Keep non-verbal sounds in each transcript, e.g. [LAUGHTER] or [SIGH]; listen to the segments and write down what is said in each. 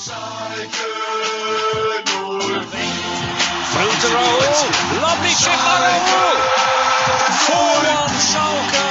Through to Raul. Lovely chip by Raul. 4-1 Schalke.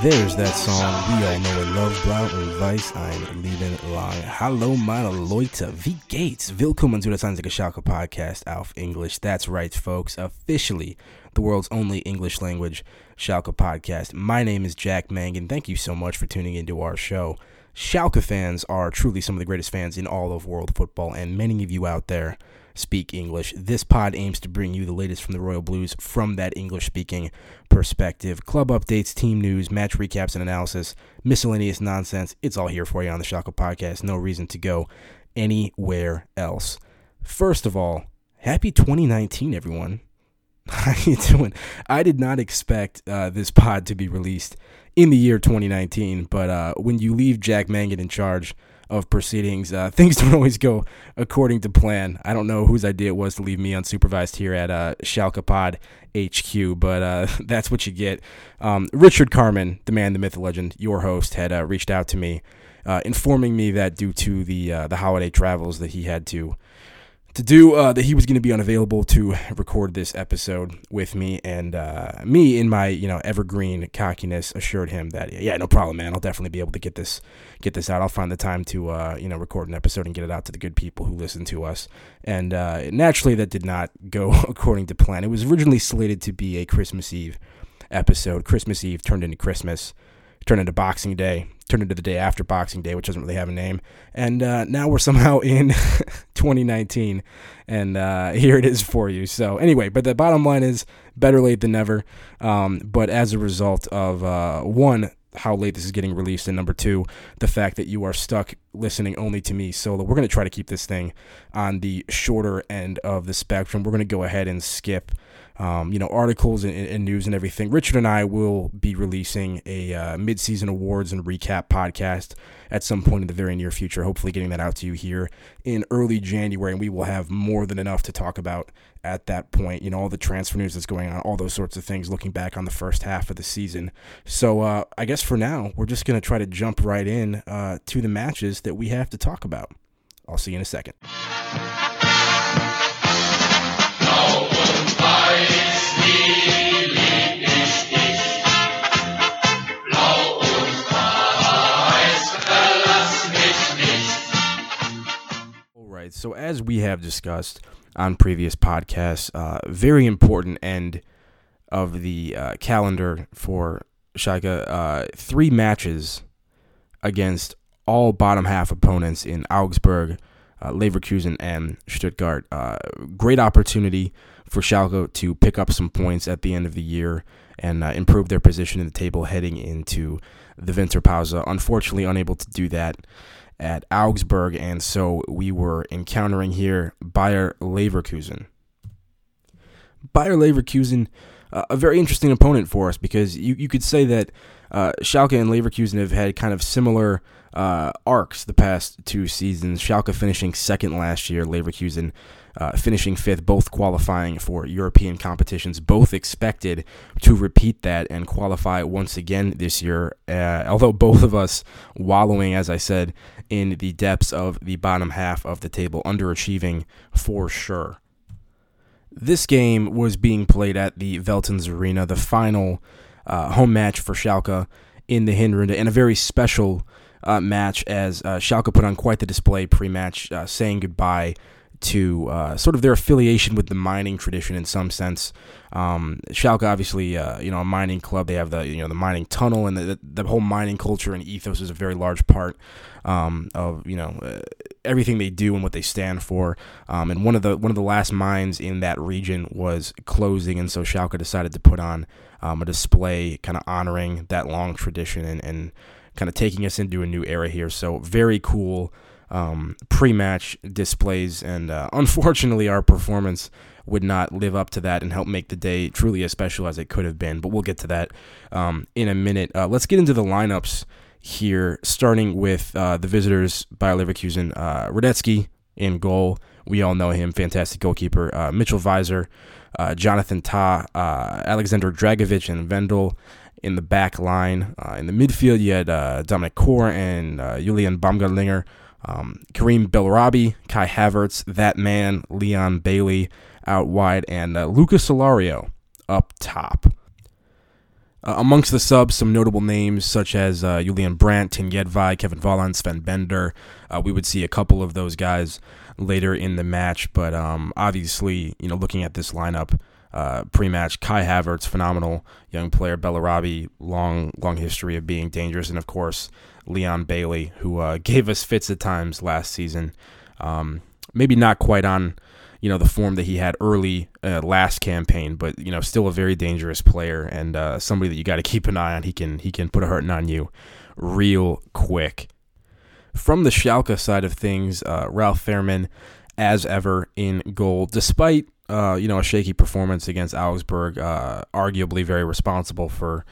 There's that song we all know and love. Blau und Weiß, ein Leben lang. Hallo meine Leute, wie geht's? Willkommen zu der Sanzige Schalke Podcast auf English. That's right, folks. Officially, the world's only English language Schalke podcast. My name is Jack Mangan. Thank you so much for tuning into our show. Schalke fans are truly some of the greatest fans in all of world football, and many of you out there speak English. This pod aims to bring you the latest from the Royal Blues from that English speaking perspective. Club updates, team news, match recaps and analysis, miscellaneous nonsense. It's all here for you on the Schalke podcast. No reason to go anywhere else. First of all, happy 2019, everyone. [LAUGHS] How you doing? I did not expect uh, this pod to be released in the year 2019, but uh, when you leave Jack Mangan in charge of proceedings, uh, [LAUGHS] things don't always go according to plan. I don't know whose idea it was to leave me unsupervised here at uh, Schalke Pod HQ, but uh, [LAUGHS] that's what you get. Um, Richard Carmen, the man, the myth, the legend, your host, had uh, reached out to me, uh, informing me that due to the uh, the holiday travels that he had to to do uh, that he was going to be unavailable to record this episode with me. And uh, me in my you know evergreen cockiness assured him that yeah no problem man. I'll definitely be able to get this get this out. I'll find the time to uh, you know record an episode and get it out to the good people who listen to us. And uh, naturally that did not go [LAUGHS] according to plan. It was originally slated to be a Christmas Eve episode. Christmas Eve turned into Christmas turned into Boxing Day turned into the day after Boxing Day, which doesn't really have a name. And uh, now we're somehow [LAUGHS] in 2019, and uh, here it is for you. So anyway, but the bottom line is better late than never. Um, but as a result of uh, one, how late this is getting released, and number two, the fact that you are stuck listening only to me solo. We're going to try to keep this thing on the shorter end of the spectrum. We're going to go ahead and skip um, you know, articles and, and, news and everything. Richard and I will be releasing a uh, mid-season awards and recap podcast at some point in the very near future. Hopefully, getting that out to you here in early January, and we will have more than enough to talk about at that point. You know, all the transfer news that's going on, all those sorts of things. Looking back on the first half of the season, so uh, I guess for now we're just gonna try to jump right in uh, to the matches that we have to talk about. I'll see you in a second. Right. So as we have discussed on previous podcasts, uh, very important end of the uh, calendar for Schalke. Uh, three matches against all bottom half opponents in Augsburg, uh, Leverkusen, and Stuttgart. Uh, great opportunity for Schalke to pick up some points at the end of the year and uh, improve their position in the table heading into the winter Winterpause. Unfortunately, unable to do that at Augsburg, and so we were encountering here Bayer Leverkusen. Bayer Leverkusen, uh, a very interesting opponent for us because you, you could say that uh, Schalke and Leverkusen have had kind of similar uh, arcs the past two seasons. Schalke finishing second last year, Leverkusen uh, finishing fifth, both qualifying for European competitions, both expected to repeat that and qualify once again this year. Uh, although both of us wallowing, as I said, in the depths of the bottom half of the table, underachieving for sure. This game was being played at the Veltins Arena, the final uh, home match for Schalke in the Hinrunde, and a very special uh, match as uh, Schalke put on quite the display pre-match, uh, saying goodbye to uh, sort of their affiliation with the mining tradition in some sense. Um, Schalke, obviously, uh, you know, a mining club. They have the you know the mining tunnel and the, the, whole mining culture and ethos is a very large part um, of you know uh, everything they do and what they stand for. Um, and one of the one of the last mines in that region was closing, and so Schalke decided to put on um, a display, kind of honoring that long tradition and, and kind of taking us into a new era here. So very cool um, pre-match displays, and uh, [LAUGHS] unfortunately, our performance would not live up to that and help make the day truly as special as it could have been. But we'll get to that um, in a minute. Uh, let's get into the lineups here, starting with uh, the visitors by Leverkusen. Uh, Hradecky in goal. We all know him, fantastic goalkeeper. Uh, Mitchell Weiser, uh, Jonathan Tah, uh, Alexander Dragovic, and Wendell in the back line. In the midfield, you had Dominik Kohr and Julian Baumgartlinger, um, Karim Bellarabi, Kai Havertz, that man, Leon Bailey out wide, and uh, Lucas Alario up top. Uh, amongst the subs, some notable names such as uh, Julian Brandt, Tim Jedvaj, Kevin Volland, Sven Bender. Uh, we would see a couple of those guys later in the match, but um, obviously, you know, looking at this lineup, uh, pre-match. Kai Havertz, phenomenal young player. Bellarabi, long long history of being dangerous, and of course Leon Bailey, who uh, [LAUGHS] gave us fits at times last season. Um, maybe not quite on you know the form that he had early uh, last campaign, but you know still a very dangerous player and uh, somebody that you got to keep an eye on. He can he can put a hurting on you real quick. From the Schalke side of things, uh, Ralf Fährmann, as ever in goal, despite uh, you know, a shaky performance against Augsburg, uh, arguably very responsible for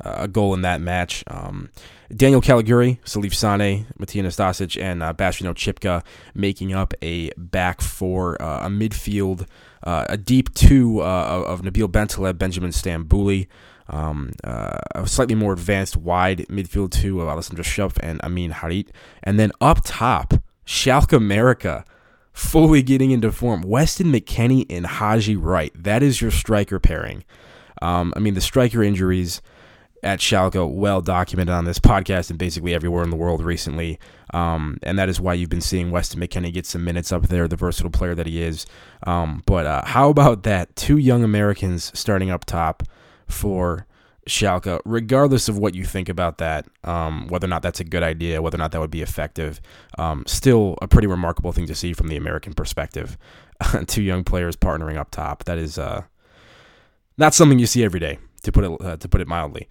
a goal in that match. Um, Daniel Caligiuri, Salif Sane, Matija Nastasic, and uh, Bastian Oczipka making up a back four, uh, a midfield, uh, a deep two uh, of Nabil Bentaleb, Benjamin Stambouli, um, uh, a slightly more advanced wide midfield two of Alessandro Schöpf and Amin Harit. And then up top, Schalke America fully getting into form. Weston McKennie and Haji Wright. That is your striker pairing. Um, I mean, the striker injuries at Schalke well documented on this podcast and basically everywhere in the world recently. Um, and that is why you've been seeing Weston McKennie get some minutes up there, the versatile player that he is. Um, but uh, how about that? Two young Americans starting up top for Schalke, regardless of what you think about that, um, whether or not that's a good idea, whether or not that would be effective, um, still a pretty remarkable thing to see from the American perspective. [LAUGHS] Two young players partnering up top. That is uh, not something you see every day, to put it uh, to put it mildly.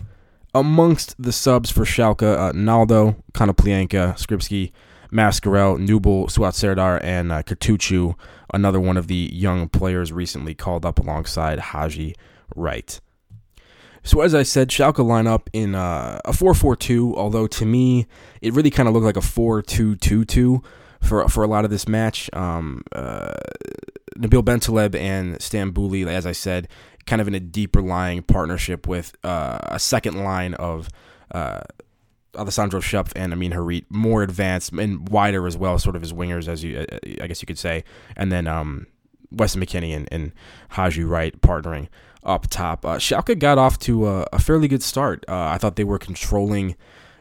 Amongst the subs for Schalke, uh, Naldo, Konoplyanka, Skrzybski, Mascarell, Nubel, Suat Serdar, and uh, Kutucu, another one of the young players recently called up alongside Haji Wright. So as I said, Schalke line up in uh, a 4-4-2, although to me it really kind of looked like a 4-2-2-2 for for a lot of this match. Um, uh, Nabil Bentaleb and Stambouli, as I said, kind of in a deeper lying partnership with uh, a second line of uh, Alessandro Schöpf and Amin Harit, more advanced and wider as well, sort of as wingers, as you I guess you could say, and then um, Weston McKennie and, and Haji Wright partnering up top. Uh, Schalke got off to a, a fairly good start. Uh, I thought they were controlling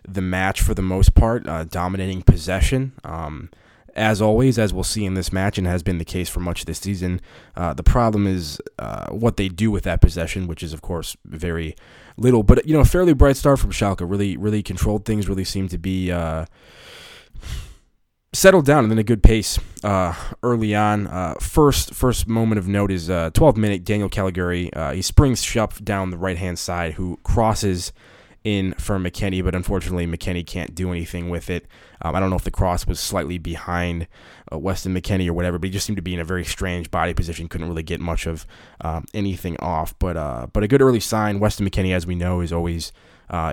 the match for the most part, uh, dominating possession. Um, as always, as we'll see in this match, and has been the case for much of this season, uh, the problem is uh, what they do with that possession, which is, of course, very little. But you know, a fairly bright start from Schalke. Really, really controlled things. Really seemed to be uh, settled down and then a good pace uh, early on. Uh, first first moment of note is uh, 12 minute Daniel Caligiuri. Uh, he springs Schöpf down the right hand side, who crosses in for McKennie, but unfortunately McKennie can't do anything with it. Um, I don't know if the cross was slightly behind uh, Weston McKennie or whatever, but he just seemed to be in a very strange body position. Couldn't really get much of um, anything off. But uh, but a good early sign. Weston McKennie, as we know, is always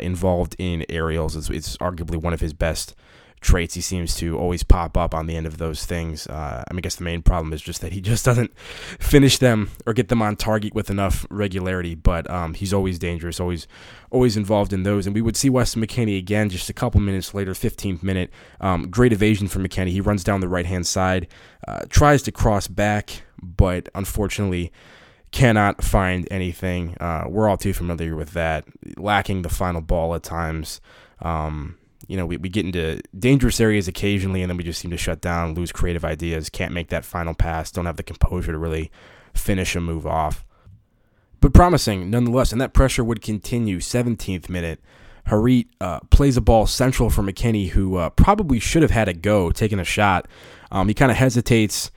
involved in aerials. It's, it's arguably one of his best traits he seems to always pop up on the end of those things. Uh, I mean, I guess the main problem is just that he [LAUGHS] just doesn't finish them or get them on target with enough regularity. But um, he's always dangerous, always always involved in those. And we would see Weston McKennie again just a couple minutes later, 15th minute. Um, great evasion from McKennie. He runs down the right hand side, uh, tries to cross back, but unfortunately cannot find anything. Uh, we're all too familiar with that, lacking the final ball at times. Um, you know, we, we get into dangerous areas occasionally and then we just seem to shut down, lose creative ideas, can't make that final pass, don't have the composure to really finish a move off. But promising nonetheless, and that pressure would continue. 17th minute, Harit uh, plays a ball central for McKennie, who uh, probably should have had a go, taking a shot. Um, he kind of hesitates,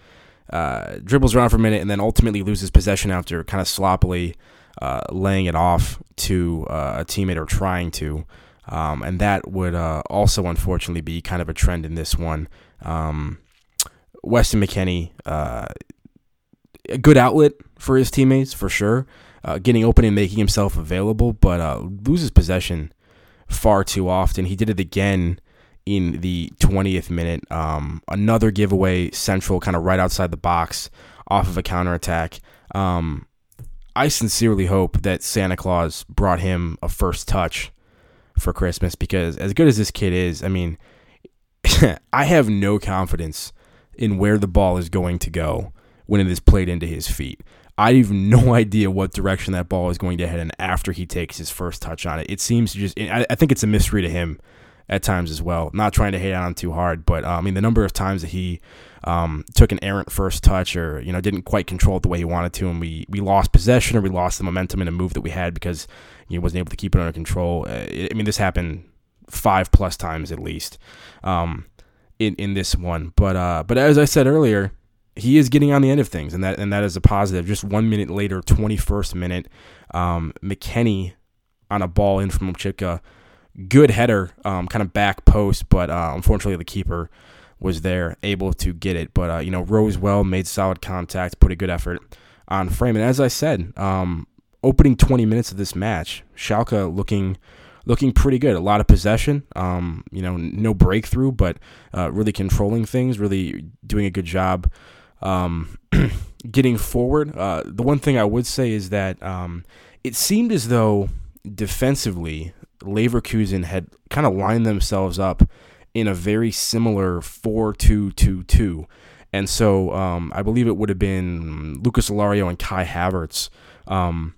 uh, dribbles around for a minute, and then ultimately loses possession after kind of sloppily uh, laying it off to uh, a teammate or trying to. Um, and that would uh, also, unfortunately, be kind of a trend in this one. Um, Weston McKennie, uh, a good outlet for his teammates, for sure. Uh, getting open and making himself available, but uh, loses possession far too often. He did it again in the 20th minute. Um, another giveaway, central, kind of right outside the box, off of a counterattack. Um, I sincerely hope that Santa Claus brought him a first touch for Christmas because, as good as this kid is, I mean, [LAUGHS] I have no confidence in where the ball is going to go when it is played into his feet. I have no [LAUGHS] idea what direction that ball is going to head in after he takes his first touch on it. It seems to just, I, think it's a mystery to him at times as well. Not trying to hate on him too hard, but uh, I mean, the number of times that he um, took an errant first touch or, you know, didn't quite control it the way he wanted to, and we, we lost possession or we lost the momentum in a move that we had because he wasn't able to keep it under control. Uh, I mean, this happened five plus times at least um, in, in this one. But, uh, but as I said earlier, he is getting on the end of things, and that and that is a positive. Just one minute later, 21st minute, um, McKennie on a ball in from Chipka. Good header, um, kind of back post, but uh, unfortunately the keeper was there, able to get it. But uh, you know, rose well, made solid contact, put a good effort on frame. And as I said, um, opening 20 minutes of this match, Schalke looking looking pretty good. A lot of possession, um, you know, no breakthrough, but uh, really controlling things, really doing a good job um, [CLEARS THROAT] getting forward. Uh, the one thing I would say is that um, it seemed as though defensively, Leverkusen had kind of lined themselves up in a very similar 4 2 2 2. And so um, I believe it would have been Lucas Alario and Kai Havertz um,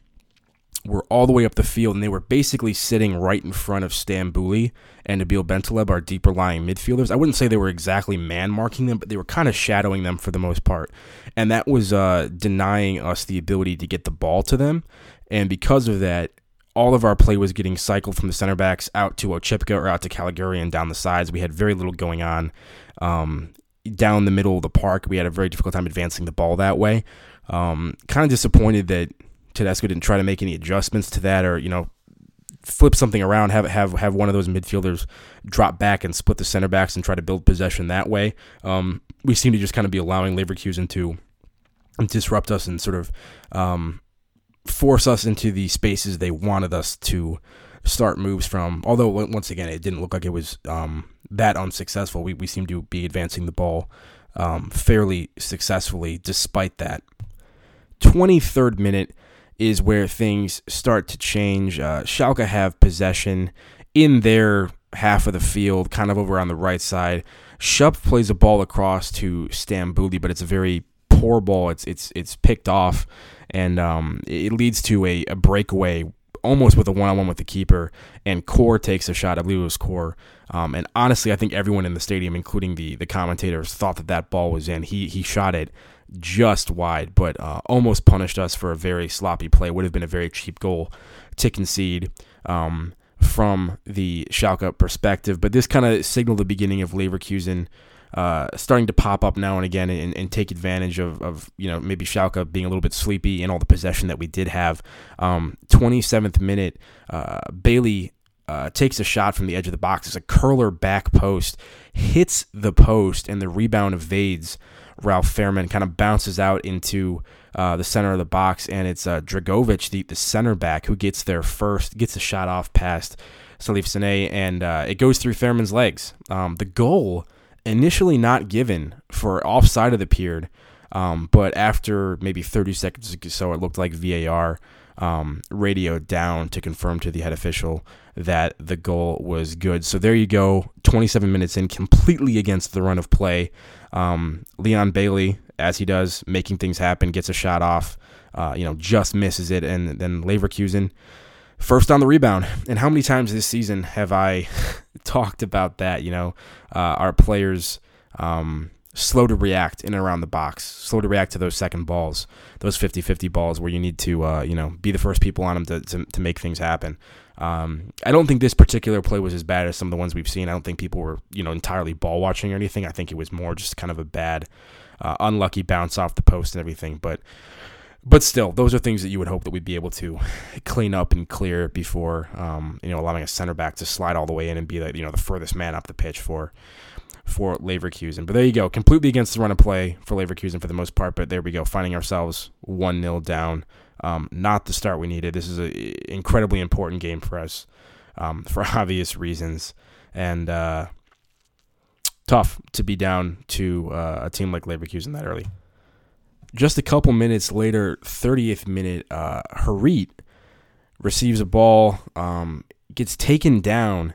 were all the way up the field, and they were basically sitting right in front of Stambouli and Nabil Bentaleb, our deeper lying midfielders. I wouldn't say they were exactly man marking them, but they were kind of shadowing them for the most part. And that was uh, denying us the ability to get the ball to them. And because of that, all of our play was getting cycled from the center backs out to Oczipka or out to Caligiuri and down the sides. We had very little going on um, down the middle of the park. We had a very difficult time advancing the ball that way. Um, kind of disappointed that Tedesco didn't try to make any adjustments to that or, you know, flip something around, have have have one of those midfielders drop back and split the center backs and try to build possession that way. Um, we seem to just kind of be allowing Leverkusen to disrupt us and sort of um, force us into the spaces they wanted us to start moves from. Although once again, it didn't look like it was um, that unsuccessful. We we seem to be advancing the ball um, fairly successfully despite that. 23rd minute is where things start to change. Uh, Schalke have possession in their half of the field, kind of over on the right side. Schöpf plays a ball across to Stambouli, but it's a very poor ball. It's it's it's picked off, and um, it leads to a, a breakaway almost with a one on one with the keeper. And Kohr takes a shot. I believe it was Kohr. Um, and honestly, I think everyone in the stadium, including the the commentators, thought that that ball was in. He he shot it just wide, but uh, almost punished us for a very sloppy play. Would have been a very cheap goal to concede um, from the Schalke perspective. But this kind of signaled the beginning of Leverkusen uh, starting to pop up now and again and, and take advantage of, of, you know, maybe Schalke being a little bit sleepy and all the possession that we did have. Um, 27th minute, uh, Bailey uh, takes a shot from the edge of the box. It's a curler back post, hits the post, and the rebound evades Ralf Fährmann kind of bounces out into uh, the center of the box, and it's uh, Dragovic, the, the center back, who gets there first, gets a shot off past Salif Sane, and uh, it goes through Fährmann's legs. Um, the goal initially not given for offside of the period, um, but after maybe 30 seconds or so, it looked like VAR um, radioed down to confirm to the head official that the goal was good. So there you go, 27 minutes in, completely against the run of play. Um, Leon Bailey, as he does, making things happen, gets a shot off, uh, you know, just misses it, and then Leverkusen first on the rebound. And how many times this season have I [LAUGHS] talked about that? You know, uh, our players. Um, slow to react in and around the box, slow to react to those second balls, those 50-50 balls where you need to, uh, you know, be the first people on them to, to, to make things happen. Um, I don't think this particular play was as bad as some of the ones we've seen. I don't think people were, you know, entirely ball watching or anything. I think it was more just kind of a bad, uh, unlucky bounce off the post and everything. But, but still, those are things that you would hope that we'd be able to clean up and clear before, um, you know, allowing a center back to slide all the way in and be like, you know, the furthest man up the pitch for for Leverkusen. But there you go, completely against the run of play for Leverkusen for the most part. But there we go, finding ourselves one 0 down. Um, not the start we needed. This is an incredibly important game for us um, [LAUGHS] for obvious reasons. And uh, tough to be down to uh, a team like Leverkusen that early. Just a couple minutes later, 30th minute, uh, Harit receives a ball, um, gets taken down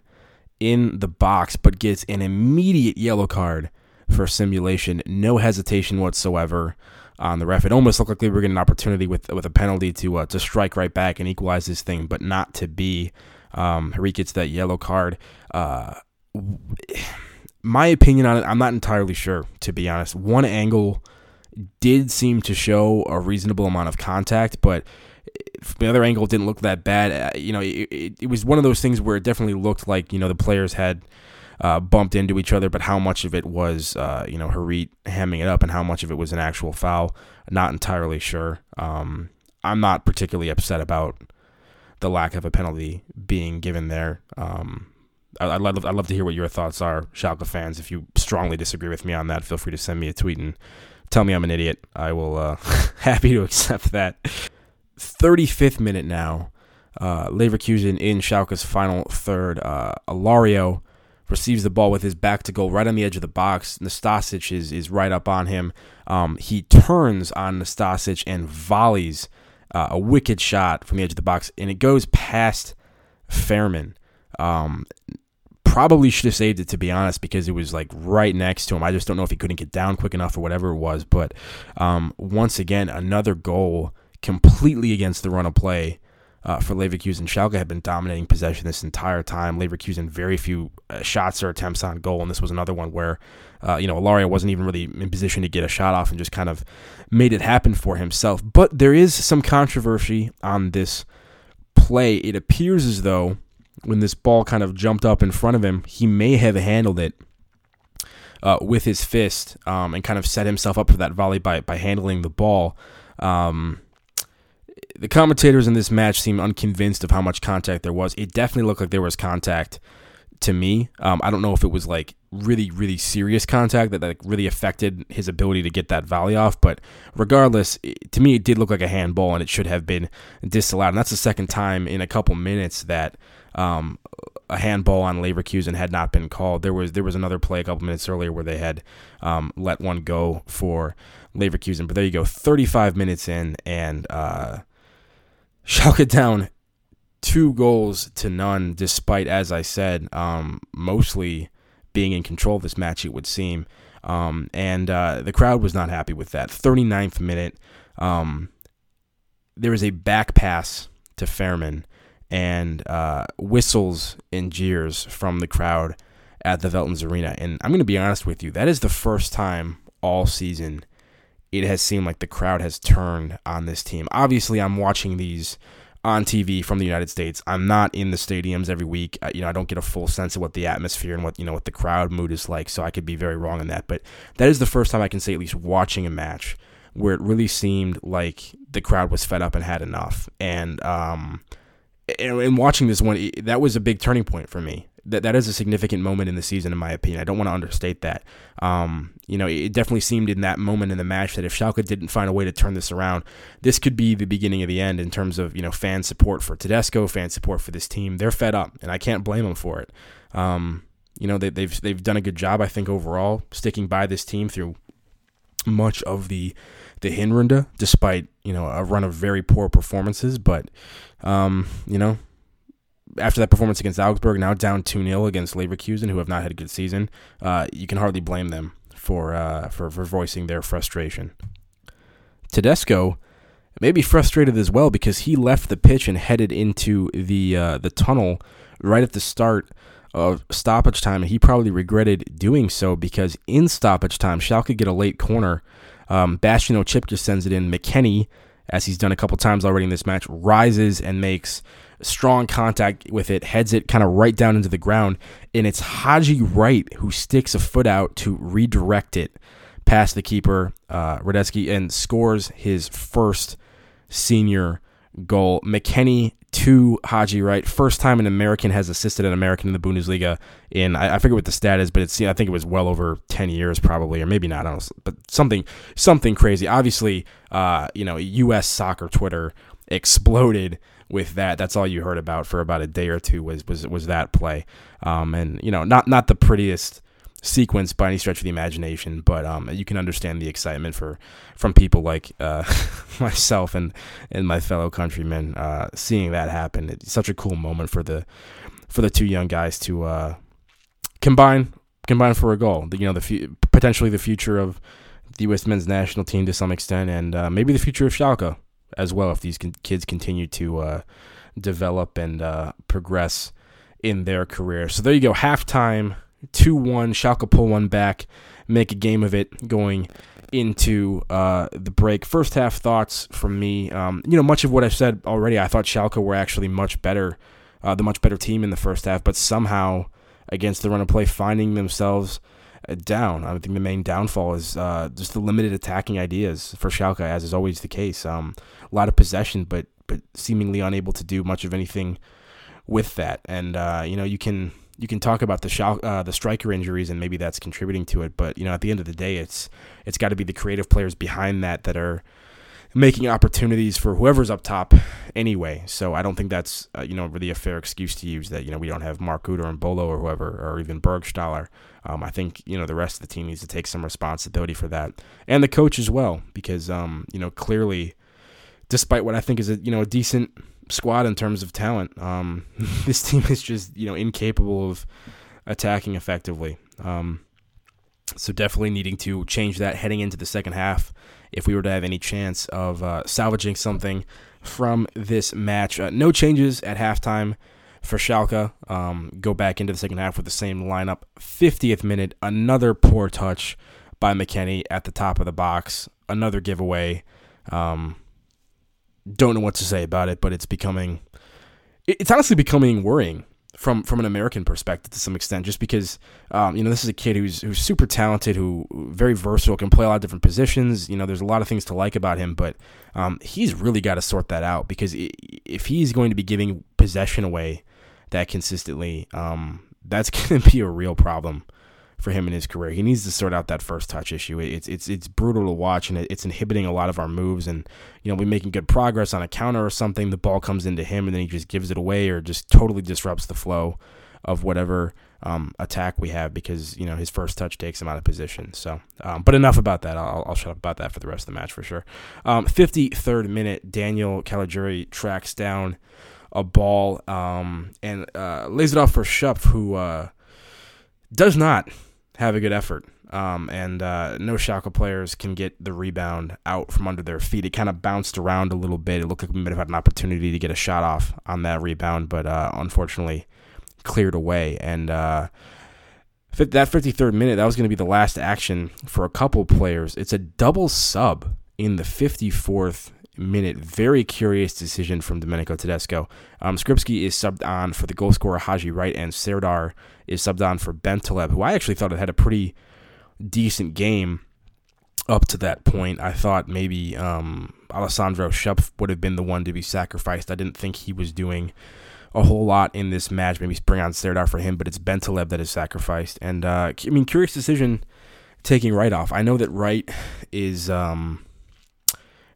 in the box, but gets an immediate yellow card for simulation. No hesitation whatsoever on the ref. It almost looked like they were getting an opportunity with with a penalty to uh, to strike right back and equalize this thing, but not to be. Um, Harit gets that yellow card. Uh, my opinion on it, I'm not entirely sure, to be honest. One angle did seem to show a reasonable amount of contact, but the other angle didn't look that bad. Uh, you know, it, it, it, was one of those things where it definitely looked like, you know, the players had uh, bumped into each other, but how much of it was, uh, you know, Harit hamming it up and how much of it was an actual foul, not entirely sure. Um, I'm not particularly upset about the lack of a penalty being given there. Um, I, would love, I'd love to hear what your thoughts are, Schalke fans. If you strongly disagree with me on that, feel free to send me a tweet and tell me I'm an idiot. I will uh, [LAUGHS] happy to accept that. 35th minute now. Uh, Leverkusen in Schalke's final third. Uh, Alario receives the ball with his back to goal right on the edge of the box. Nastasic is, is right up on him. Um, he turns on Nastasic and volleys uh, a wicked shot from the edge of the box, and it goes past Fährmann. Um, probably should have saved it to be honest because it was like right next to him. I just don't know if he couldn't get down quick enough or whatever it was. But um, once again, another goal completely against the run of play uh, for Leverkusen. Schalke had been dominating possession this entire time. Leverkusen very few uh, shots or attempts on goal, and this was another one where uh, you know Alario wasn't even really in position to get a shot off and just kind of made it happen for himself. But there is some controversy on this play. It appears as though when this ball kind of jumped up in front of him, he may have handled it. Uh, with his fist um, and kind of set himself up for that volley by, by handling the ball. Um, the commentators in this match seem unconvinced of how much contact there was. It definitely looked like there was contact to me. Um, I don't know if it was like really, really serious contact that like really affected his ability to get that volley off, but regardless, it, to me it did look like a handball and it should have been disallowed. And that's the second time in a couple minutes that um, a handball on Leverkusen had not been called. There was there was another play a couple minutes earlier where they had um, let one go for Leverkusen, but there you go, 35 minutes in and. Uh, Schalke down two goals to none, despite, as I said, um, mostly being in control of this match, it would seem. Um, and uh, the crowd was not happy with that. 39th minute, um, there was a back pass to Fährmann and uh, whistles and jeers from the crowd at the Veltins Arena. And I'm going to be honest with you, that is the first time all season it has seemed like the crowd has turned on this team. Obviously, I'm watching these on TV from the United States. I'm not in the stadiums every week. I, you know, I don't get a full sense of what the atmosphere and what you know what the crowd mood is like. So I could be very wrong in that. But that is the first time I can say at least watching a match where it really seemed like the crowd was fed up and had enough. And um, and, and watching this one, that was a big turning point for me that that is a significant moment in the season, in my opinion. I don't want to understate that. Um, you know, it definitely seemed in that moment in the match that if Schalke didn't find a way to turn this around, this could be the beginning of the end in terms of you know fan support for Tedesco, fan support for this team. They're fed up, and I can't blame them for it. Um, you know, they, they've they've done a good job, I think, overall sticking by this team through much of the the Hinrunde, despite you know a run of very poor performances. But um, you know, after that performance against Augsburg, now down 2 0 against Leverkusen, who have not had a good season, uh, you can hardly blame them for, uh, for, for voicing their frustration. Tedesco may be frustrated as well because he left the pitch and headed into the, uh, the tunnel right at the start of stoppage time, and he probably regretted doing so because in stoppage time, Schalke get a late corner. Um, Bastian just sends it in. McKennie, as he's done a couple times already in this match, rises and makes strong contact with it, heads it kind of right down into the ground, and it's Haji Wright who sticks a foot out to redirect it past the keeper, uh, Hradecky, and scores his first senior goal. McKennie to Haji Wright. First time an American has assisted an American in the Bundesliga in I, I forget what the stat is, but it's I think it was well over ten years probably, or maybe not. I don't know, but something something crazy. Obviously, uh, you know, U.S. soccer Twitter exploded with that. That's all you heard about for about a day or two was was was that play. Um, and you know, not not the prettiest sequence by any stretch of the imagination, but um, you can understand the excitement for from people like uh, [LAUGHS] myself and and my fellow countrymen uh, seeing that happen. It's such a cool moment for the for the two young guys to uh, combine combine for a goal. You know, the potentially the future of the U.S. men's national team to some extent, and uh, maybe the future of Schalke as well if these kids continue to uh, develop and uh, progress in their career. So there you go, halftime 2 1. Schalke pull one back, make a game of it going into uh, the break. First half thoughts from me. Um, you know, much of what I've said already, I thought Schalke were actually much better, uh, the much better team in the first half, but somehow against the run of play, finding themselves down. I think the main downfall is uh, just the limited attacking ideas for Schalke, as is always the case. Um, a lot of possession, but but seemingly unable to do much of anything with that. And uh, you know, you can you can talk about the Schal- uh, the striker injuries and maybe that's contributing to it, but you know at the end of the day, it's it's got to be the creative players behind that that are making opportunities for whoever's up top anyway. So I don't think that's uh, you know really a fair excuse to use that you know we don't have Mark Uth and Embolo or whoever or even Burgstaller. Um, I think you know the rest of the team needs to take some responsibility for that and the coach as well because um, you know clearly, despite what I think is a you know a decent squad in terms of talent. Um, [LAUGHS] this team is just you know incapable of attacking effectively. Um, so definitely needing to change that heading into the second half if we were to have any chance of uh, salvaging something from this match. Uh, no changes at halftime for Schalke. Um, go back into the second half with the same lineup. 50th minute, another poor touch by McKennie at the top of the box. Another giveaway. Um, don't know what to say about it, but it's becoming it's honestly becoming worrying from from an American perspective to some extent, just because um, you know this is a kid who's who's super talented, who very versatile, can play a lot of different positions. You know, there's a lot of things to like about him, but um, he's really got to sort that out because if he's going to be giving possession away that consistently, um, that's [LAUGHS] going to be a real problem for him in his career. He needs to sort out that first touch issue. It's it's it's brutal to watch, and it's inhibiting a lot of our moves. And you know, we're making good progress on a counter or something. The ball comes into him, and then he just gives it away, or just totally disrupts the flow of whatever um, attack we have because you know his first touch takes him out of position. So, um, but enough about that. I'll, I'll, shut up about that for the rest of the match for sure. Um, 53rd minute, Daniel Caligiuri tracks down a ball um, and uh, lays it off for Schöpf, who uh, does not have a good effort. Um, and uh, no Schalke players can get the rebound out from under their feet. It kind of bounced around a little bit. It looked like we might have had an opportunity to get a shot off on that rebound, but uh, unfortunately cleared away. And uh, that 53rd minute, that was going to be the last action for a couple players. It's a double sub in the 54th minute. Very curious decision from Domenico Tedesco. Um, Skrzybski is subbed on for the goal scorer Haji Wright, and Serdar is subbed on for Bentaleb, who I actually thought had a pretty decent game up to that point. I thought maybe um, Alessandro Schöpf would have been the one to be sacrificed. I didn't think he was doing a whole lot in this match. Maybe bring on Serdar for him, but it's Bentaleb that is sacrificed. And uh, I mean, curious decision taking Wright off. I know that Wright is um,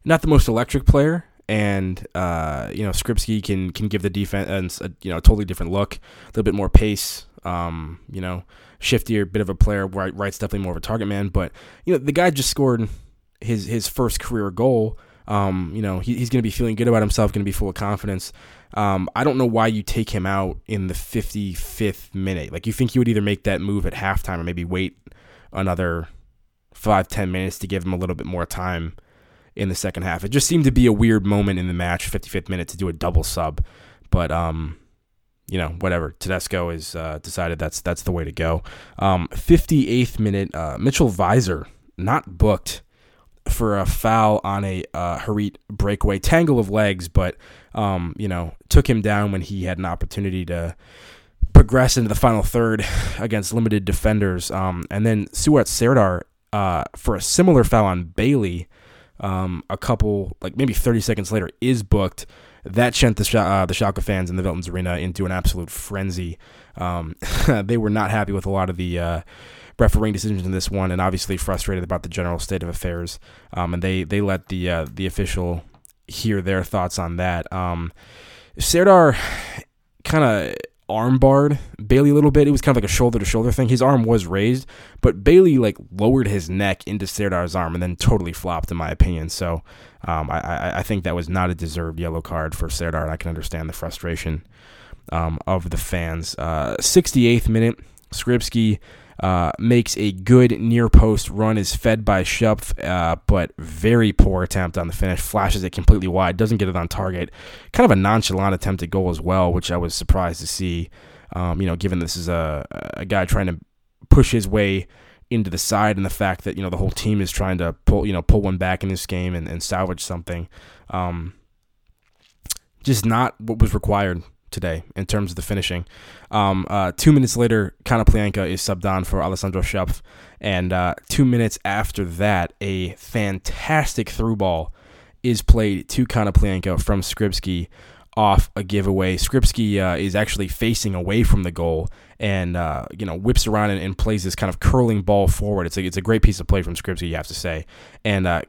not the most electric player, and uh, you know Skrzybski can can give the defense a you know a totally different look, a little bit more pace. Um, you know, shiftier, bit of a player. Wright's definitely more of a target man, but you know the guy just scored his his first career goal. Um, you know he, he's going to be feeling good about himself, going to be full of confidence. Um, I don't know why you take him out in the 55th minute. Like you think you would either make that move at halftime or maybe wait another five ten minutes to give him a little bit more time in the second half. It just seemed to be a weird moment in the match, 55th minute, to do a double sub. But um, you know, whatever. Tedesco has uh, decided that's that's the way to go. Um, 58th minute, uh, Mitchell Weiser not booked for a foul on a uh, Harit breakaway tangle of legs, but um, you know, took him down when he had an opportunity to progress into the final third [SIGHS] against limited defenders. Um, and then Suat Serdar uh, for a similar foul on Bailey um, a couple, like maybe 30 seconds later, is booked. That sent the, uh, the Schalke fans in the Veltins Arena into an absolute frenzy. Um, [LAUGHS] they were not happy with a lot of the uh, refereeing decisions in this one, and obviously frustrated about the general state of affairs. Um, and they they let the uh, the official hear their thoughts on that. Um, Serdar [SIGHS] kind of armbarred Bailey a little bit. It was kind of like a shoulder to shoulder thing. His arm was raised, but Bailey like lowered his neck into Serdar's arm and then totally flopped, in my opinion. So um, I, I think that was not a deserved yellow card for Serdar, and I can understand the frustration um, of the fans. Uh, 68th minute, Skrzybski uh, makes a good near post run, is fed by Schöpf, uh, but very poor attempt on the finish. Flashes it completely wide, doesn't get it on target. Kind of a nonchalant attempted goal as well, which I was surprised to see. Um, you know, given this is a, a guy trying to push his way into the side, and the fact that you know the whole team is trying to pull you know pull one back in this game and, and salvage something. Um, just not what was required today in terms of the finishing. Um, uh, two minutes later, Konoplyanka is subbed on for Alessandro Schöpf. And uh, two minutes after that, a fantastic through ball is played to Konoplyanka from Skrzybski off a giveaway. Skrzybski uh, is actually facing away from the goal and uh, you know whips around and, and, plays this kind of curling ball forward. It's a, it's a great piece of play from Skrzybski, you have to say. And uh,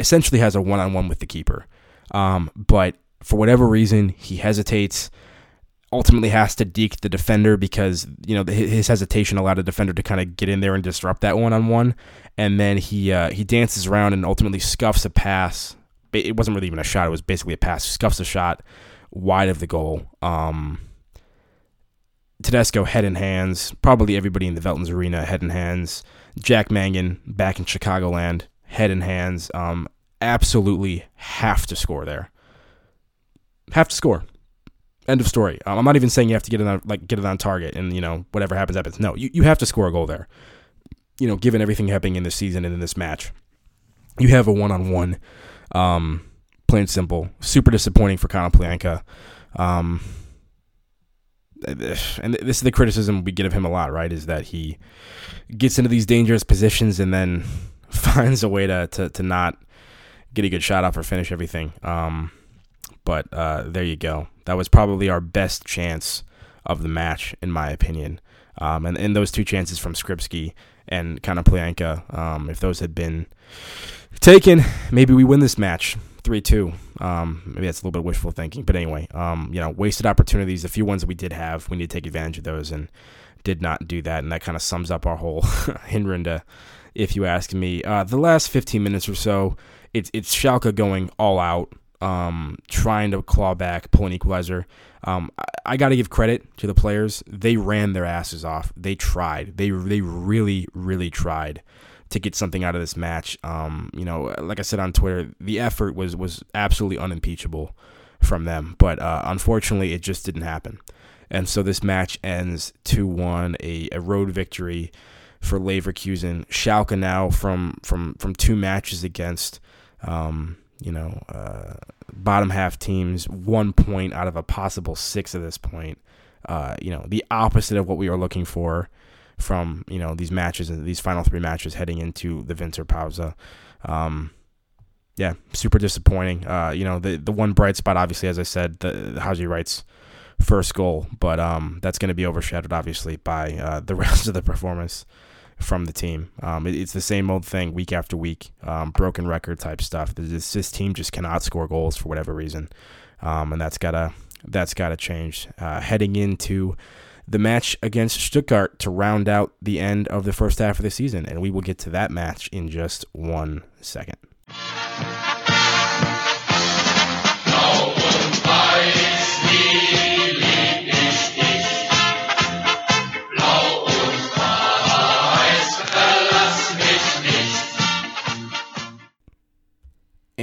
essentially has a one on one with the keeper. Um, but for whatever reason, he hesitates. Ultimately, has to deke the defender because you know his hesitation allowed the defender to kind of get in there and disrupt that one on one, and then he uh, he dances around and ultimately scuffs a pass. It wasn't really even a shot; it was basically a pass. Scuffs a shot wide of the goal. Um, Tedesco head in hands. Probably everybody in the Veltins arena head in hands. Jack Mangan back in Chicagoland head in hands. Um, absolutely have to score there have to score. End of story. Um, I'm not even saying you have to get it on like get it on target and you know whatever happens happens. No, you, you have to score a goal there. You know, given everything happening in this season and in this match, you have a one on one. Plain and simple. Super disappointing for Konoplyanka. Um, and this is the criticism we get of him a lot, right? Is that he gets into these dangerous positions and then [LAUGHS] finds a way to to, to not get a good shot off or finish everything. Um, but uh, there you go. That was probably our best chance of the match, in my opinion. Um, and, and those two chances from Skrzybski and Konoplyanka, um, if those had been taken, maybe we win this match 3 2. Um, maybe that's a little bit wishful thinking. But anyway, um, you know, wasted opportunities. The few ones that we did have, we need to take advantage of those and did not do that. And that kind of sums up our whole [LAUGHS] Hinrunde, if you ask me. Uh, the last 15 minutes or so, it's, it's Schalke going all out um, trying to claw back, pull an equalizer. Um, I, I got to give credit to the players. They ran their asses off. They tried. They they really really tried to get something out of this match. Um, you know, like I said on Twitter, the effort was was absolutely unimpeachable from them. But uh, unfortunately, it just didn't happen. And so this match ends 2 1, a, a road victory for Leverkusen. Schalke now from, from, from two matches against um, you know, uh, bottom half teams, one point out of a possible six at this point. Uh, you know, the opposite of what we are looking for from, you know, these matches and these final three matches heading into the Winterpause. Um, yeah, super disappointing. Uh, you know, the the one bright spot, obviously, as I said, the, the Haji Wright's first goal, but um, that's going to be overshadowed, obviously, by uh, the [LAUGHS] rest of the performance from the team. Um, it, it's the same old thing week after week, um, broken record type stuff. This, this team just cannot score goals for whatever reason, um, and that's gotta that's gotta change. Uh, heading into the match against Stuttgart to round out the end of the first half of the season, and we will get to that match in just one second.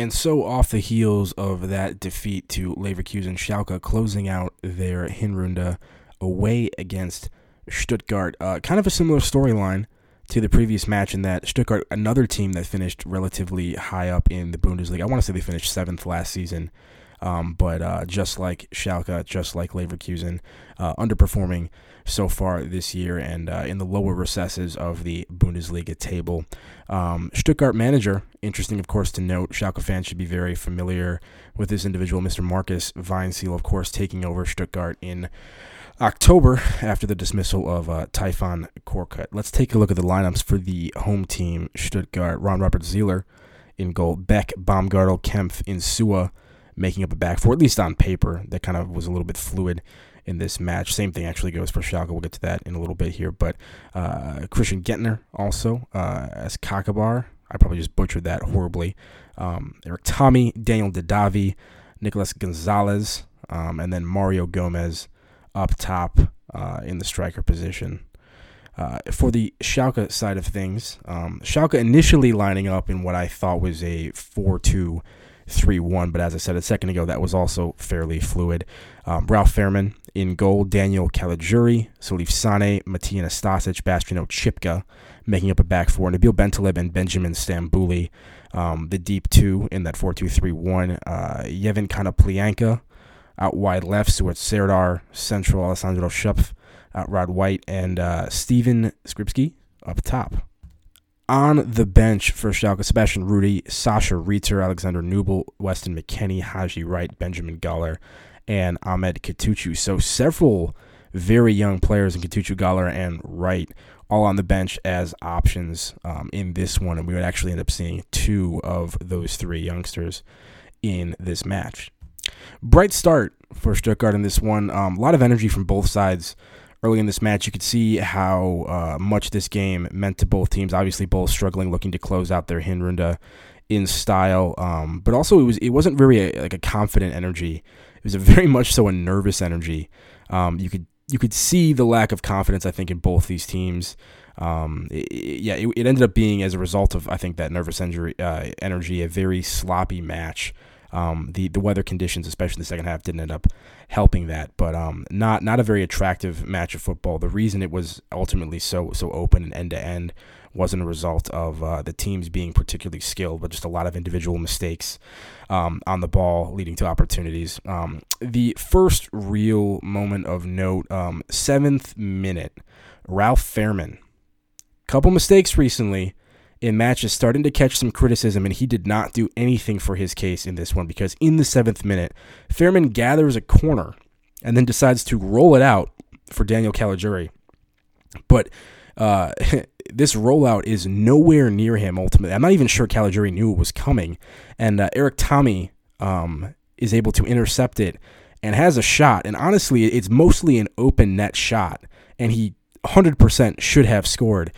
And so, off the heels of that defeat to Leverkusen, Schalke closing out their Hinrunde away against Stuttgart. Uh, kind of a similar storyline to the previous match in that Stuttgart, another team that finished relatively high up in the Bundesliga. I want to say they finished seventh last season. Um, but uh, just like Schalke, just like Leverkusen, uh, underperforming so far this year and uh, in the lower recesses of the Bundesliga table. Um, Stuttgart manager, interesting, of course, to note, Schalke fans should be very familiar with this individual, Mr. Markus Weinzierl, of course, taking over Stuttgart in October after the dismissal of uh, Tayfun Korkut. Let's take a look at the lineups for the home team, Stuttgart. Ron Robert Zieler in goal, Beck, Baumgartl, Kempf, Insua making up a back four, at least on paper. That kind of was a little bit fluid in this match. Same thing actually goes for Schalke. We'll get to that in a little bit here. But uh, Christian Gentner also uh, as Kakabar. I probably just butchered that horribly. Um, Erik Thommy, Daniel Didavi, Nicolas Gonzalez, um, and then Mario Gomez up top uh, in the striker position. Uh, for the Schalke side of things, um, Schalke initially lining up in what I thought was a 4 2 3 1, but as I said a second ago, that was also fairly fluid. Um, Ralf Fährmann in goal, Daniel Caligiuri, Salif Sane, Matija Nastasic, Bastian Oczipka making up a back four, Nabil Bentaleb and Benjamin Stambouli, um, the deep two in that 4 2 3 1. Uh, Yevhen Konoplyanka out wide left, Suat Serdar, central Alessandro Schöpf uh, Rod White, and uh, Steven Skrzybski up top. On the bench for Schalke, Sebastian Rudy, Sascha Riether, Alexander Nübel, Weston McKennie, Haji Wright, Benjamin Goller, and Ahmed Kutucu. So several very young players in Kutucu, Goller, and Wright all on the bench as options um, in this one. And we would actually end up seeing two of those three youngsters in this match. Bright start for Stuttgart in this one. Um, a lot of energy from both sides early in this match, you could see how uh, much this game meant to both teams. Obviously, both struggling, looking to close out their Hinrunde in style, um, but also it was it wasn't very a, like a confident energy. It was a very [LAUGHS] much so a nervous energy. Um, you could you could see the lack of confidence I think in both these teams. Um, it, it, yeah, it, it, ended up being as a result of I think that nervous injury, uh, energy a very sloppy match. Um, the the weather conditions, especially the second half, didn't end up helping that. But um, not not a very attractive match of football. The reason it was ultimately so so open and end to end wasn't a result of uh, the teams being particularly skilled, but just a lot of individual mistakes um, on the ball, leading to opportunities. Um, the first real moment of note, um, seventh minute, Ralf Fährmann. Couple mistakes recently in matches starting to catch some criticism, and he did not do anything for his case in this one because in the seventh minute, Fährmann gathers a corner and then decides to roll it out for Daniel Caligiuri. But uh, [LAUGHS] this rollout is nowhere near him ultimately. I'm not even sure Caligiuri knew it was coming. And uh, Erik Thommy um, is able to intercept it and has a shot. And honestly, it's mostly an open net shot. And he 100% should have scored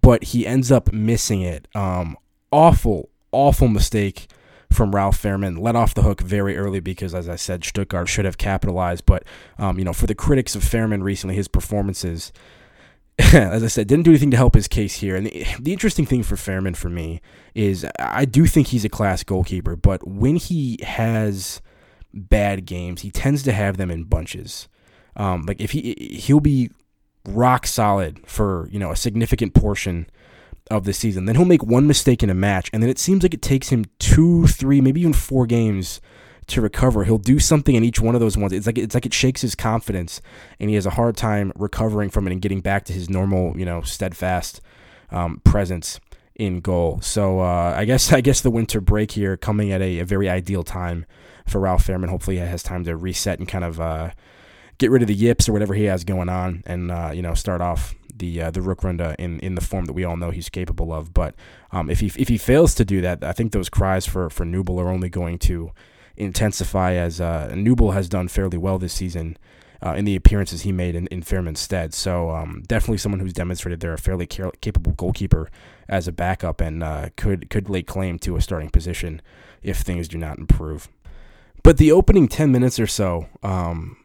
but he ends up missing it. Um, awful, awful mistake from Ralf Fährmann. Let off the hook very early because, as I said, Stuttgart should have capitalized. But um, you know, for the critics of Fährmann recently, his performances, [LAUGHS] as I said, didn't do anything to help his case here. And the, the interesting thing for Fährmann for me is I do think he's a class goalkeeper, but when he has bad games, he tends to have them in bunches. Um, like if he he'll be rock solid for you know a significant portion of the season. Then he'll make one mistake in a match, and then it seems like it takes him two, three, maybe even four games to recover. He'll do something in each one of those ones. It's like it's like it shakes his confidence, and he has a hard time recovering from it and getting back to his normal, you know, steadfast um, presence in goal. So uh, I guess [LAUGHS] I guess the winter break here coming at a, a, very ideal time for Ralf Fährmann. Hopefully, he has time to reset and kind of. Uh, get rid of the yips or whatever he has going on, and uh, you know start off the uh, the Rückrunde in in the form that we all know he's capable of. But um, if he if he fails to do that, I think those cries for for Nübel are only going to intensify as uh, Nübel has done fairly well this season. Uh, in the appearances he made in, in Fährmann's stead. So um, definitely someone who's demonstrated they're a fairly capable goalkeeper as a backup and uh, could could lay claim to a starting position if things do not improve. But the opening 10 minutes or so, um,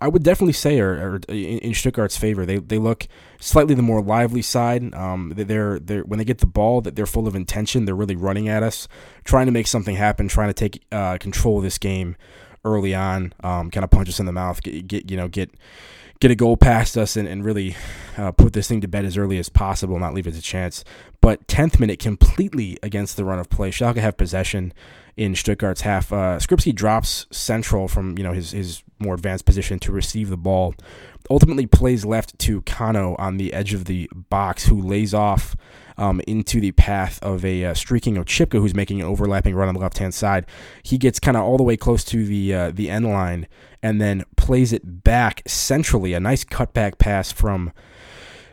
I would definitely say are, are, in Stuttgart's favor. They they look slightly the more lively side. Um, they're they're when they get the ball that they're full of intention. They're really running at us, trying to make something happen, trying to take uh, control of this game early on. Um, kind of punch us in the mouth, get, get you know get get a goal past us and, and really uh, put this thing to bed as early as possible, not leave it a chance. But 10th minute, completely against the run of play. Schalke have possession in Stuttgart's half. Uh, Skrzybski drops central from you know his his more advanced position to receive the ball. Ultimately, plays left to Kano on the edge of the box, who lays off um, into the path of a uh, streaking Oczipka, who's making an overlapping run on the left hand side. He gets kind of all the way close to the uh, the end line and then plays it back centrally. A nice cutback pass from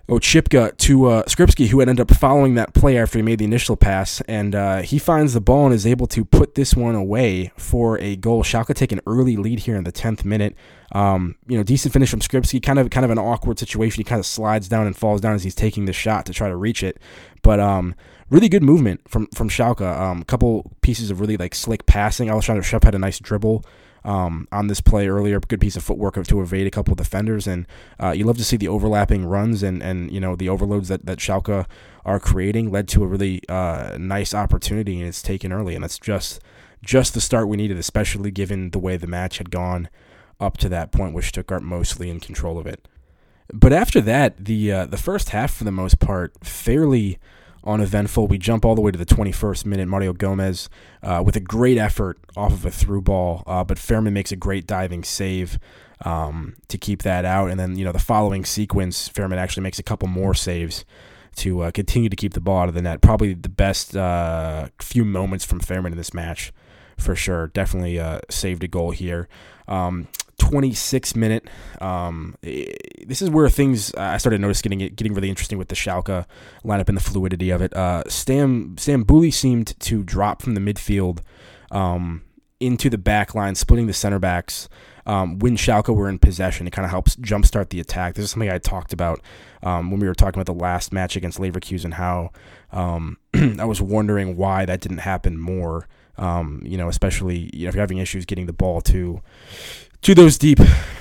Oczipka to uh, Skrzybski, who had ended up following that play after he made the initial pass, and uh, he finds the ball and is able to put this one away for a goal. Schalke take an early lead here in the 10th minute. Um, you know, decent finish from Skrzybski, kind of kind of an awkward situation. He kind of slides down and falls down as he's taking the shot to try to reach it. But um, really good movement from from Schalke. Um, a couple pieces of really like slick passing. Alexander Schöpf had a nice dribble um, on this play earlier. Good piece of footwork to evade a couple of defenders, and uh, you love to see the overlapping runs and and you know the overloads that that Schalke are creating led to a really uh, nice opportunity, and it's taken early, and that's just just the start we needed, especially given the way the match had gone up to that point, with Stuttgart mostly in control of it. But after that, the uh, the first half, for the most part, fairly uneventful. We jump all the way to the 21st minute. Mario Gomez uh, with a great effort off of a through ball, uh, but Fährmann makes a great diving save um, to keep that out. And then you know the following sequence, Fährmann actually makes a couple more saves to uh, continue to keep the ball out of the net. Probably the best uh, few moments from Fährmann in this match, for sure. Definitely uh, saved a goal here. Um, 26 minute. Um, this is where things I started noticing getting getting really interesting with the Schalke lineup and the fluidity of it. Uh, Stam seemed to drop from the midfield um, into the back line, splitting the center backs. Um, when Schalke were in possession, it kind of helps jumpstart the attack. This is something I talked about um, when we were talking about the last match against Leverkusen, how um, [CLEARS THROAT] I was wondering why that didn't happen more. Um, you know, especially you know, if you're having issues getting the ball to to those deep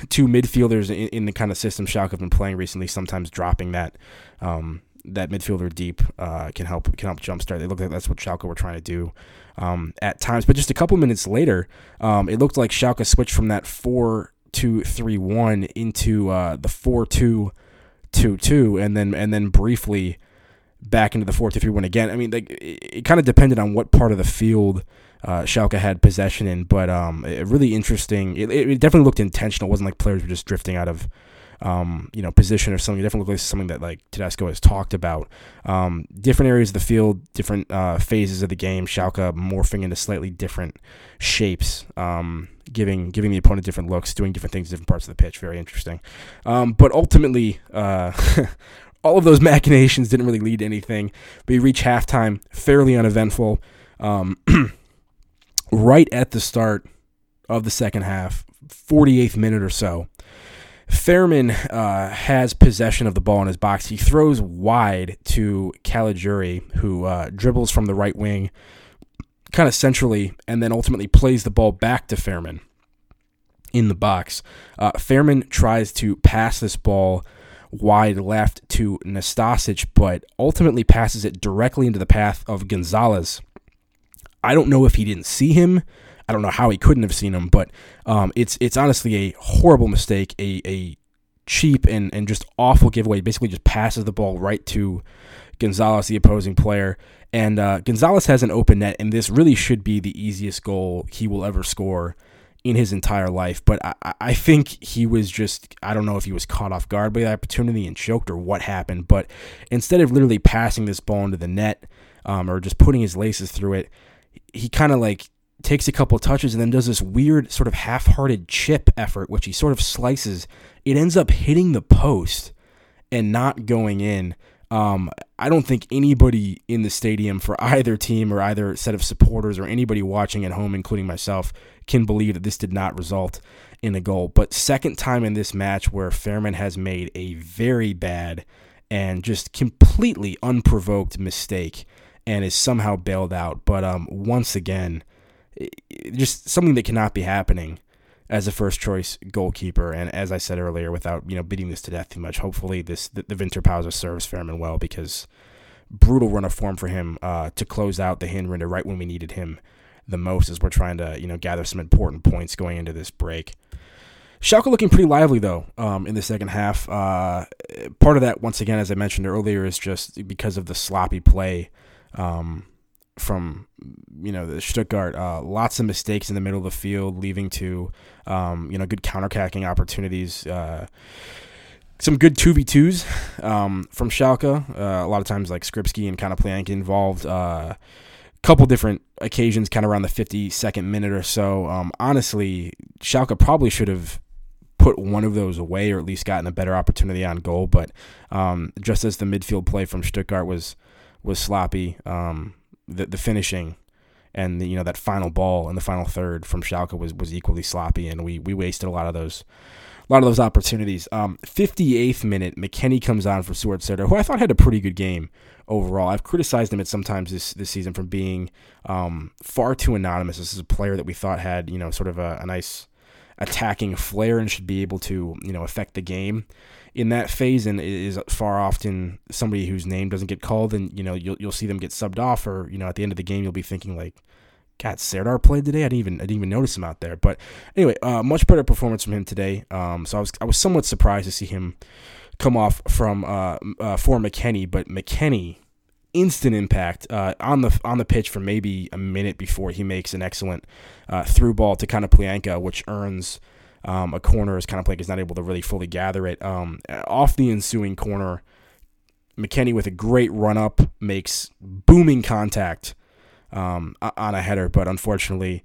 two midfielders in, in, the kind of system Schalke have been playing recently, sometimes dropping that um, that midfielder deep uh, can help can help jumpstart. It looked like that's what Schalke were trying to do um, at times. But just a couple minutes later, um, it looked like Schalke switched from that four two three one into uh, the four two two two, and then and then briefly back into the four two three one again. I mean, like it, it kind of depended on what part of the field uh, Schalke had possession in. But um, it, really interesting. It, it, definitely looked intentional. It wasn't like players were just drifting out of. Um, you know, position or something. It definitely looks like something that like Tedesco has talked about. Um, different areas of the field, different uh, phases of the game. Schalke morphing into slightly different shapes, um, giving giving the opponent different looks, doing different things in different parts of the pitch. Very interesting. Um, but ultimately, uh, [LAUGHS] all of those [LAUGHS] machinations didn't really lead to anything. We reach halftime, fairly uneventful. Um, [CLEARS THROAT] right at the start of the second half, 48th minute or so, Fährmann uh, has possession of the ball in his box. He throws wide to Caligiuri, who uh, dribbles from the right wing, kind of centrally, and then ultimately plays the ball back to Fährmann in the box. Uh, Fährmann tries to pass this ball wide left to Nastasic, but ultimately passes it directly into the path of Gonzalez, I don't know if he didn't see him. I don't know how he couldn't have seen him, but um, it's it's honestly a horrible mistake, a, a cheap and, and just awful giveaway. Basically, just passes the ball right to Gonzalez, the opposing player. And uh, Gonzalez has an open net, and this really should be the easiest goal he will ever score in his entire life. But I, I think he was just, I don't know if he was caught off guard by the opportunity and choked or what happened. But instead of literally passing this ball into the net um, or just putting his laces through it, he kind of like takes a couple touches and then does this weird sort of half-hearted chip effort which he sort of slices it ends up hitting the post and not going in um, I don't think anybody in the stadium for either team or either set of supporters or anybody watching at home, including myself, can believe that this did not result in a goal. But second time in this match where Fährmann has made a very bad and just completely unprovoked mistake and is somehow bailed out. But um, once again, just something that cannot be happening as a first choice goalkeeper. And as I said earlier, without you know beating this to death too much, hopefully this the, the Winterpause serves Fährmann well because brutal run of form for him uh, to close out the Hinrunde right when we needed him the most as we're trying to you know gather some important points going into this break. Schalke looking pretty lively though um, in the second half. Uh, part of that, once again, as I mentioned earlier, is just because of the sloppy play um, from you know the Stuttgart. Uh, lots of mistakes in the middle of the field, leaving to um, you know good counterattacking opportunities. Uh, some good two v twos um, from Schalke. Uh, a lot of times like Skrzybski and kind of Plyank involved. A uh, couple different occasions, kind of around the 52nd minute or so. Um, honestly, Schalke probably should have put one of those away or at least gotten a better opportunity on goal. But um, just as the midfield play from Stuttgart was was sloppy. Um, the the finishing and the, you know that final ball in the final third from Schalke was was equally sloppy, and we we wasted a lot of those. A lot of those opportunities. Um, 58th minute, McKennie comes on for Suat Serdar, who I thought had a pretty good game overall. I've criticized him at sometimes this this season from being um, far too anonymous. This is a player that we thought had you know sort of a, a nice attacking flair and should be able to you know affect the game in that phase and is far often somebody whose name doesn't get called and you know you'll you'll see them get subbed off or you know at the end of the game you'll be thinking like God, Serdar played today. I didn't even I didn't even notice him out there. But anyway, uh, much better performance from him today. Um, so I was I was somewhat surprised to see him come off from uh, uh, for McKennie, but McKennie instant impact uh, on the on the pitch for maybe a minute before he makes an excellent uh, through ball to Konoplyanka, which earns um, a corner as Konoplyanka is not able to really fully gather it. Um, off the ensuing corner, McKennie with a great run up makes booming contact um, on a header, but unfortunately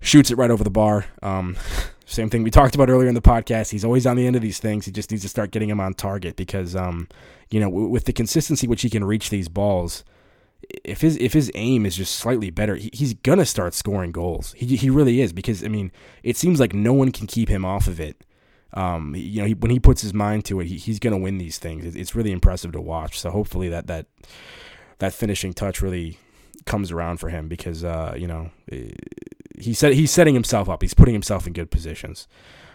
shoots it right over the bar. [LAUGHS] Same thing we talked about earlier in the podcast. He's always on the end of these things. He just needs to start getting him on target because, um, you know, w- with the consistency which he can reach these balls, if his if his aim is just slightly better, he, he's gonna start scoring goals. He he really is because I mean, it seems like no one can keep him off of it. Um, you know, he, when he puts his mind to it, he, he's gonna win these things. It, it's really impressive to watch. So hopefully that that that finishing touch really comes around for him because uh, you know he said he's setting himself up. He's putting himself in good positions.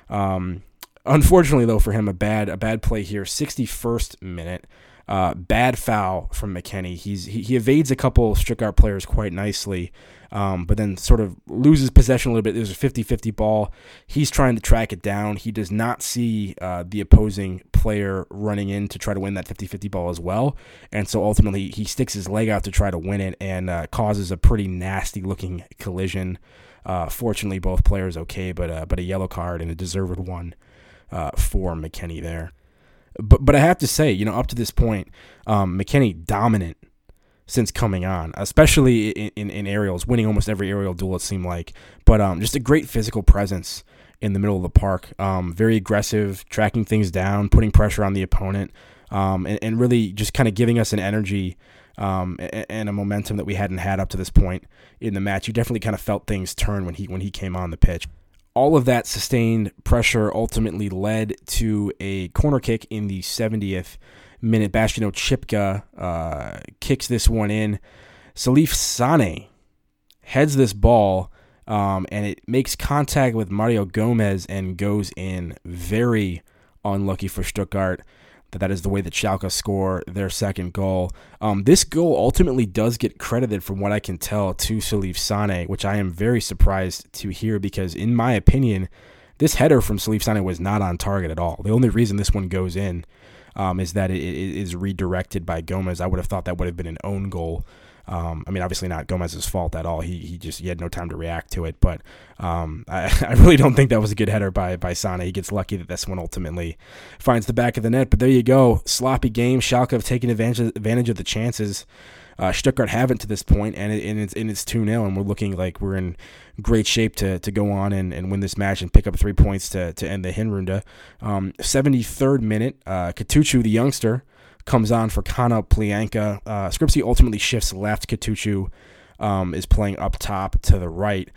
Um, unfortunately, though, for him, a bad a bad play here. Sixty first minute. Uh, bad foul from McKennie. He's he, he evades a couple Stuttgart players quite nicely, um, but then sort of loses possession a little bit. There's a 50-50 ball. He's trying to track it down. He does not see uh, the opposing player running in to try to win that 50-50 ball as well, and so ultimately he sticks his leg out to try to win it and uh, causes a pretty nasty looking collision. Uh, fortunately, both players okay, but uh, but a yellow card and a deserved one uh, for McKennie there. But but I have to say, you know, up to this point, um, McKennie dominant since coming on, especially in, in, in, aerials, winning almost every aerial duel it seemed like. But um, just a great physical presence in the middle of the park. Um, very aggressive, tracking things down, putting pressure on the opponent, um, and, and really just kind of giving us an energy um, and a momentum that we hadn't had up to this point in the match. You definitely kind of felt things turn when he when he came on the pitch all of that sustained pressure ultimately led to a corner kick in the 70th minute. Bastian Oczipka uh, kicks this one in. Salif Sane heads this ball, um, and it makes contact with Mario Gomez and goes in. Very unlucky for Stuttgart that that is the way that Schalke score their second goal. Um, this goal ultimately does get credited, from what I can tell, to Salif Sane, which I am very surprised to hear because, in my opinion, this header from Salif Sane was not on target at all. The only reason this one goes in um, is that it, it is redirected by Gomez. I would have thought that would have been an own goal. Um, I mean, obviously not Gomez's fault at all. He, he just he had no time to react to it. But um, I, [LAUGHS] I really don't think that was a good header by by Sane. He gets lucky that this one ultimately finds the back of the net. But there you go, sloppy game. Schalke have taken advantage advantage of the chances. Uh, Stuttgart haven't to this point, and, it, and it's and it's two 0 and we're looking like we're in great shape to to go on and, and win this match and pick up three points to to end the Hinrunde. Um, 73rd minute, uh, Kutucu, the youngster, comes on for Konoplyanka. Uh, Skrzybski ultimately shifts left. Kutucu um, is playing up top to the right.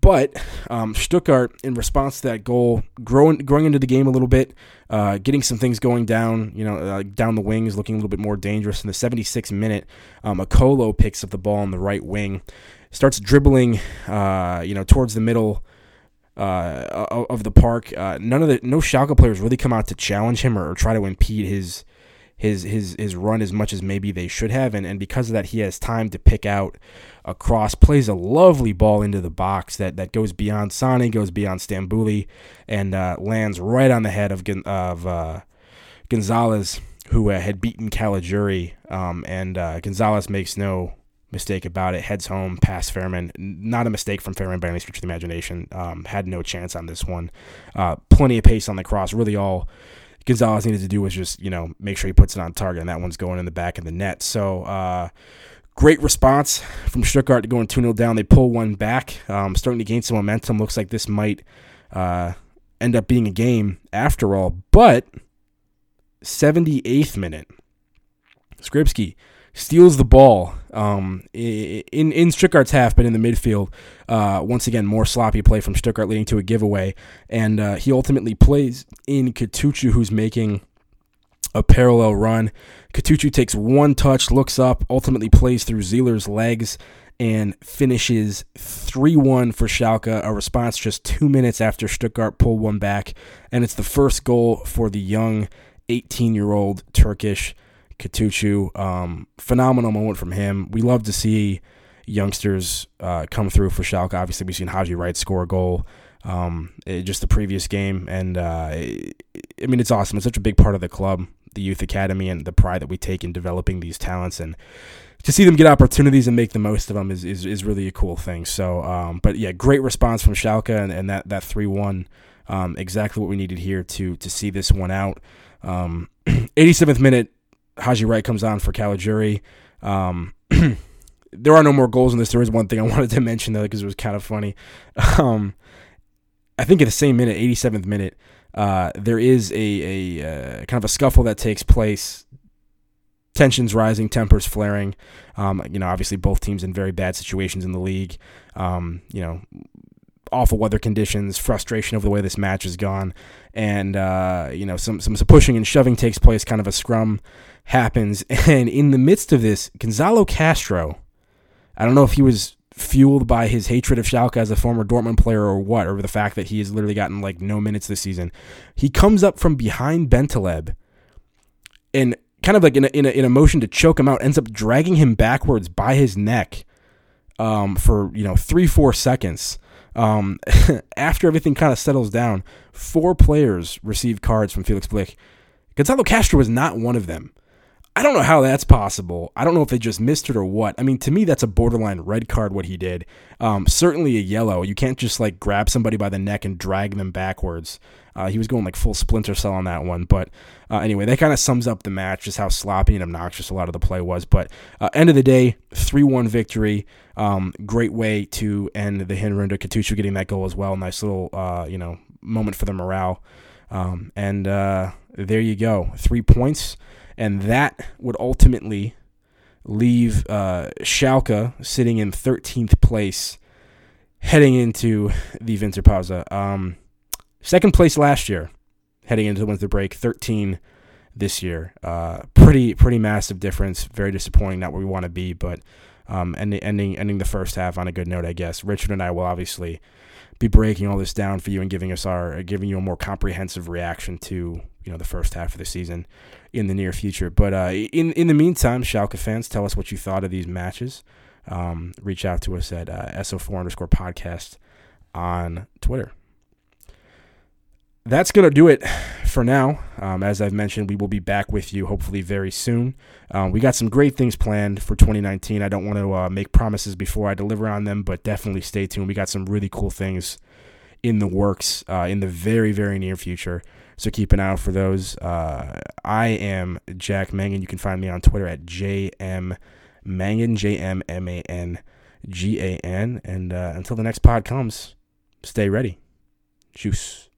But um, Stuttgart, in response to that goal, growing growing into the game a little bit, uh, getting some things going down, you know, uh, down the wings, looking a little bit more dangerous. In the 76th minute, um, Akolo picks up the ball on the right wing, starts dribbling, uh, you know, towards the middle uh, of the park. Uh, none of the no Schalke players really come out to challenge him or, or try to impede his his his his run as much as maybe they should have, and and because of that, he has time to pick out a cross, plays a lovely ball into the box that that goes beyond Sane, goes beyond Stambouli, and uh, lands right on the head of of uh, Gonzalez, who uh, had beaten Caligiuri, um, and uh, Gonzalez makes no mistake about it. Heads home past Fährmann. Not a mistake from Fährmann by any stretch of the imagination. Um, had no chance on this one. Uh, plenty of pace on the cross. Really all Gonzalez needed to do was just, you know, make sure he puts it on target, and that one's going in the back of the net. So, uh, great response from Stuttgart to going 2 0 down. They pull one back, um, starting to gain some momentum. Looks like this might uh, end up being a game after all. But 78th minute, Skrzybski steals the ball um, in in Stuttgart's half, but in the midfield. Uh, once again, more sloppy play from Stuttgart, leading to a giveaway, and uh, he ultimately plays in Kutucu, who's making a parallel run. Kutucu takes one touch, looks up, ultimately plays through Zieler's legs, and finishes 3 1 for Schalke, a response just two minutes after Stuttgart pulled one back. And it's the first goal for the young 18 year old Turkish Kutucu. Um, phenomenal moment from him. We love to see youngsters uh, come through for Schalke. Obviously, we've seen Haji Wright score a goal um, it, just the previous game. And uh, it, I mean, it's awesome. It's such a big part of the club, the youth academy, and the pride that we take in developing these talents. And to see them get opportunities and make the most of them is, is, is really a cool thing. So, um, but yeah, great response from Schalke and, and that, that 3 1. Um, exactly what we needed here to to see this one out. Um, [CLEARS THROAT] 87th minute, Haji Wright comes on for Caligiuri. Um, [CLEARS THROAT] there are no more goals in this. There is one thing I [LAUGHS] wanted to mention though because it was kind of funny. [LAUGHS] Um, I think in the same minute, 87th minute, uh, there is a, a uh, kind of a scuffle that takes place. Tensions rising, tempers flaring. Um, you know, obviously both teams in very bad situations in the league. Um, you know, awful weather conditions, frustration over the way this match has gone, and uh, you know some, some pushing and shoving takes place. Kind of a scrum happens, [LAUGHS] and in the midst of this, Gonzalo Castro, I don't know if he was fueled by his hatred of Schalke as a former Dortmund player or what, or the fact that he has literally gotten like no minutes this season. He comes up from behind Bentaleb and kind of like in a, in a, in a motion to choke him out, ends up dragging him backwards by his neck um, for, you know, three, four seconds. Um, [LAUGHS] after everything kind of settles down, four players received cards from Felix Brych. Gonzalo Castro was not one of them. I don't know how that's possible. I don't know if they just missed it or what. I mean, to me, that's a borderline red card what he did. Um, certainly a yellow. You can't just like grab somebody by the neck and drag them backwards. Uh, he was going like full splinter cell on that one. But uh, anyway, that kind of sums up the match, just how sloppy and obnoxious a lot of the play was. But uh, end of the day, 3 1 victory. Um, great way to end the Hinrunde. Kutucu getting that goal as well. Nice little, uh, you know, moment for the morale. Um, and uh, there you go. Three points and that would ultimately leave uh, Schalke sitting in 13th place heading into the Winterpause. Um, second place last year, heading into the winter break, 13 this year. Uh, pretty pretty massive difference. Very disappointing. Not where we want to be, but um, ending ending ending the first half on a good note, I guess. Richard and I will obviously be breaking all this down for you and giving us our giving you a more comprehensive reaction to you know the first half of the season in the near future. But uh, in in the meantime, Schalke fans, tell us what you thought of these matches. Um, reach out to us at uh, so4 underscore podcast on Twitter. That's going to do it for now. Um, as I've mentioned, we will be back with you hopefully very soon. Um, we got some great things planned for 2019. I don't want to uh, make promises before I deliver on them, but definitely stay tuned. We got some really cool things in the works uh, in the very, very near future. So keep an eye out for those. Uh, I am Jack Mangan. You can find me on Twitter at JM Mangan, J M M A N G A N. And uh, until the next pod comes, stay ready. Juice.